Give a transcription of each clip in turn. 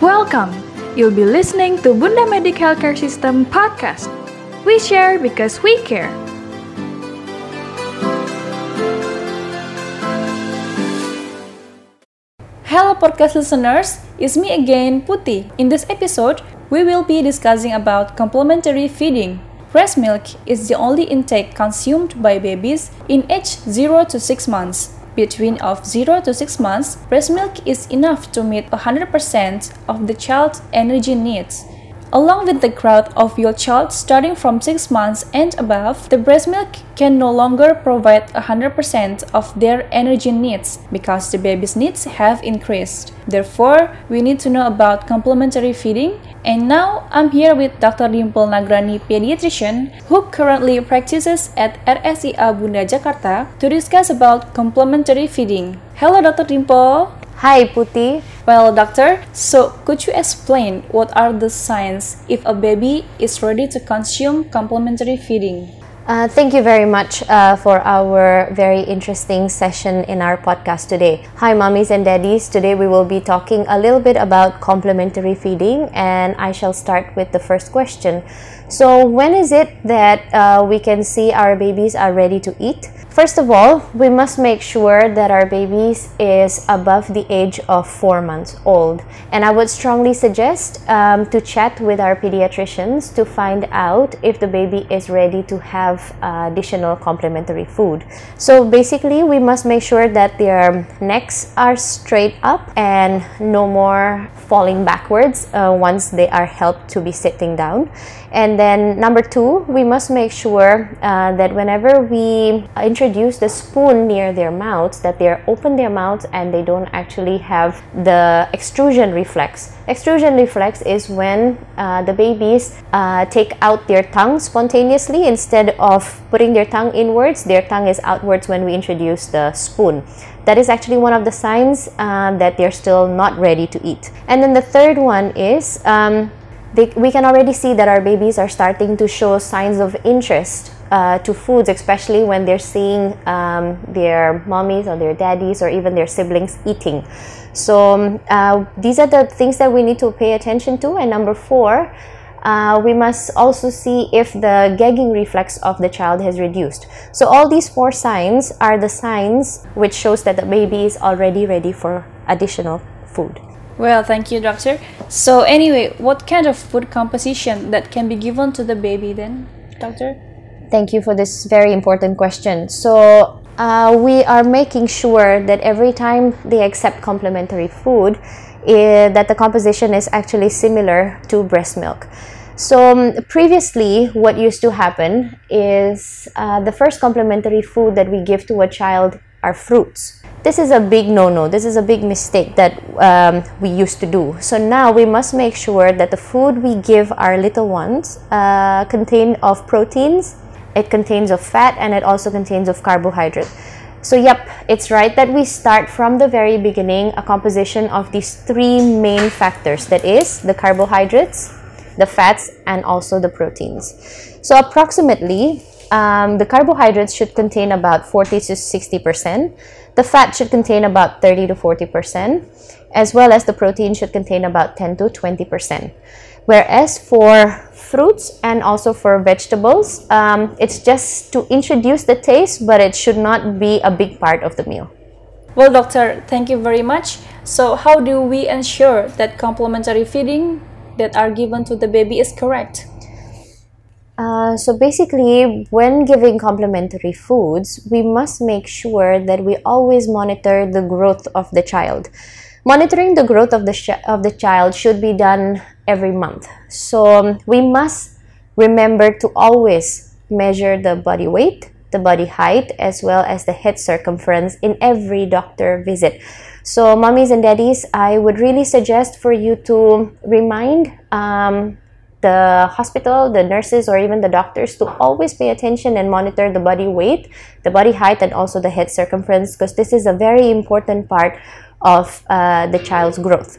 Welcome! You'll be listening to Bundamedik Healthcare System podcast. We share because we care. Hello podcast listeners, it's me again, Putih. In this episode, we will be discussing about complementary feeding. Breast milk is the only intake consumed by babies in age 0 to 6 months. Between of 0 to 6 months, breast milk is enough to meet 100% of the child's energy needs. Along with the growth of your child starting from 6 months and above, the breast milk can no longer provide 100% of their energy needs because the baby's needs have increased. Therefore, we need to know about complementary feeding. And now I'm here with Dr. Dimple Nagrani, pediatrician, who currently practices at RSIA Bunda Jakarta to discuss about complementary feeding. Hello, Dr. Dimple. Hi, Putih. Well, doctor, so could you explain what are the signs if a baby is ready to consume complementary feeding? Uh, thank you very much uh, for our very interesting session in our podcast today. Hi, mommies and daddies. Today we will be talking a little bit about complementary feeding, and I shall start with the first question. So, when is it that uh, we can see our babies are ready to eat? First of all, we must make sure that our babies is above the age of four months old. And I would strongly suggest um, to chat with our pediatricians to find out if the baby is ready to have uh, additional complementary food. So basically, we must make sure that their necks are straight up and no more falling backwards uh, once they are helped to be sitting down. And then number two, we must make sure uh, that whenever we introduce the spoon near their mouths, that they open their mouths and they don't actually have the extrusion reflex. Extrusion reflex is when uh, the babies uh, take out their tongue spontaneously instead of putting their tongue inwards. Their tongue is outwards when we introduce the spoon that is actually one of the signs uh, that they're still not ready to eat. And then the third one is um, they, we can already see that our babies are starting to show signs of interest uh, to foods, especially when they're seeing um, their mommies or their daddies or even their siblings eating. So, um, uh, these are the things that we need to pay attention to. And number four, uh, we must also see if the gagging reflex of the child has reduced. So all these four signs are the signs which shows that the baby is already ready for additional food. Well, thank you, doctor. So, anyway, what kind of food composition that can be given to the baby then, doctor? Thank you for this very important question. So, uh, we are making sure that every time they accept complementary food, uh, that the composition is actually similar to breast milk. So um, previously, what used to happen is uh, the first complementary food that we give to a child are fruits this is a big no-no this is a big mistake that um, we used to do so now we must make sure that the food we give our little ones uh, contain of proteins it contains of fat and it also contains of carbohydrate. So yep it's right that we start from the very beginning a composition of these three main factors that is the carbohydrates the fats and also the proteins. So approximately um, the carbohydrates should contain about 40 to 60 percent. The fat should contain about 30 to 40%, as well as the protein should contain about 10 to 20%. Whereas for fruits and also for vegetables, um, it's just to introduce the taste, but it should not be a big part of the meal. Well, doctor, thank you very much. So, how do we ensure that complementary feeding that are given to the baby is correct? Uh, so basically, when giving complementary foods, we must make sure that we always monitor the growth of the child. Monitoring the growth of the sh- of the child should be done every month. So um, we must remember to always measure the body weight, the body height, as well as the head circumference in every doctor visit. So, mommies and daddies, I would really suggest for you to remind um, the hospital, the nurses, or even the doctors to always pay attention and monitor the body weight, the body height, and also the head circumference because this is a very important part of uh, the child's growth.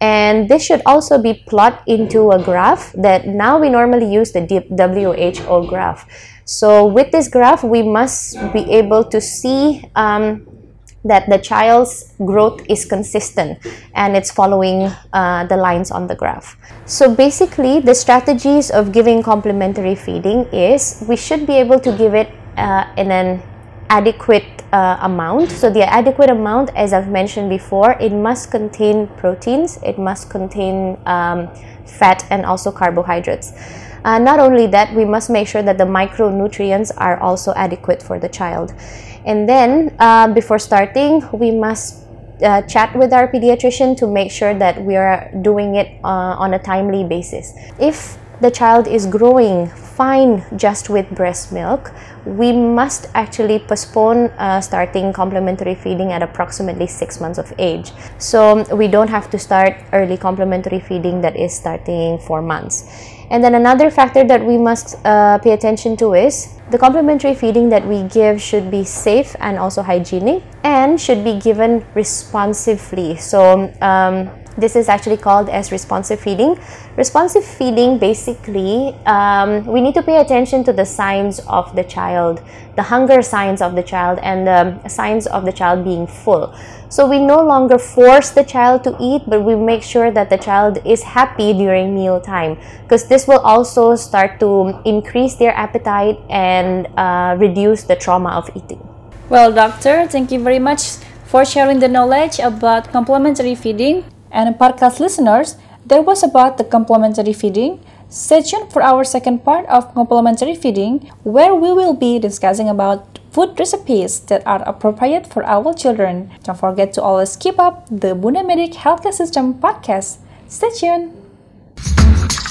And this should also be plot into a graph that now we normally use the WHO graph. So with this graph, we must be able to see um, that the child's growth is consistent and it's following uh, the lines on the graph. So basically, the strategies of giving complementary feeding is we should be able to give it uh, in an adequate uh, amount. So the adequate amount, as I've mentioned before, it must contain proteins, it must contain um, fat and also carbohydrates. Uh, not only that, we must make sure that the micronutrients are also adequate for the child. And then, uh, before starting, we must uh, chat with our pediatrician to make sure that we are doing it uh, on a timely basis. If the child is growing fine just with breast milk, we must actually postpone uh, starting complementary feeding at approximately six months of age. So we don't have to start early complementary feeding that is starting four months. And then another factor that we must uh, pay attention to is the complementary feeding that we give should be safe and also hygienic and should be given responsively. So um, this is actually called as responsive feeding. Responsive feeding basically, um, we need to pay attention to the signs of the child, the hunger signs of the child, and the signs of the child being full. So we no longer force the child to eat, but we make sure that the child is happy during meal time because this will also start to increase their appetite and uh, reduce the trauma of eating. Well, doctor, thank you very much for sharing the knowledge about complementary feeding. And podcast listeners, that was about the complementary feeding. Stay tuned for our second part of complementary feeding, where we will be discussing about food recipes that are appropriate for our children. Don't forget to always keep up the Bundamedik Healthcare System podcast. Stay tuned.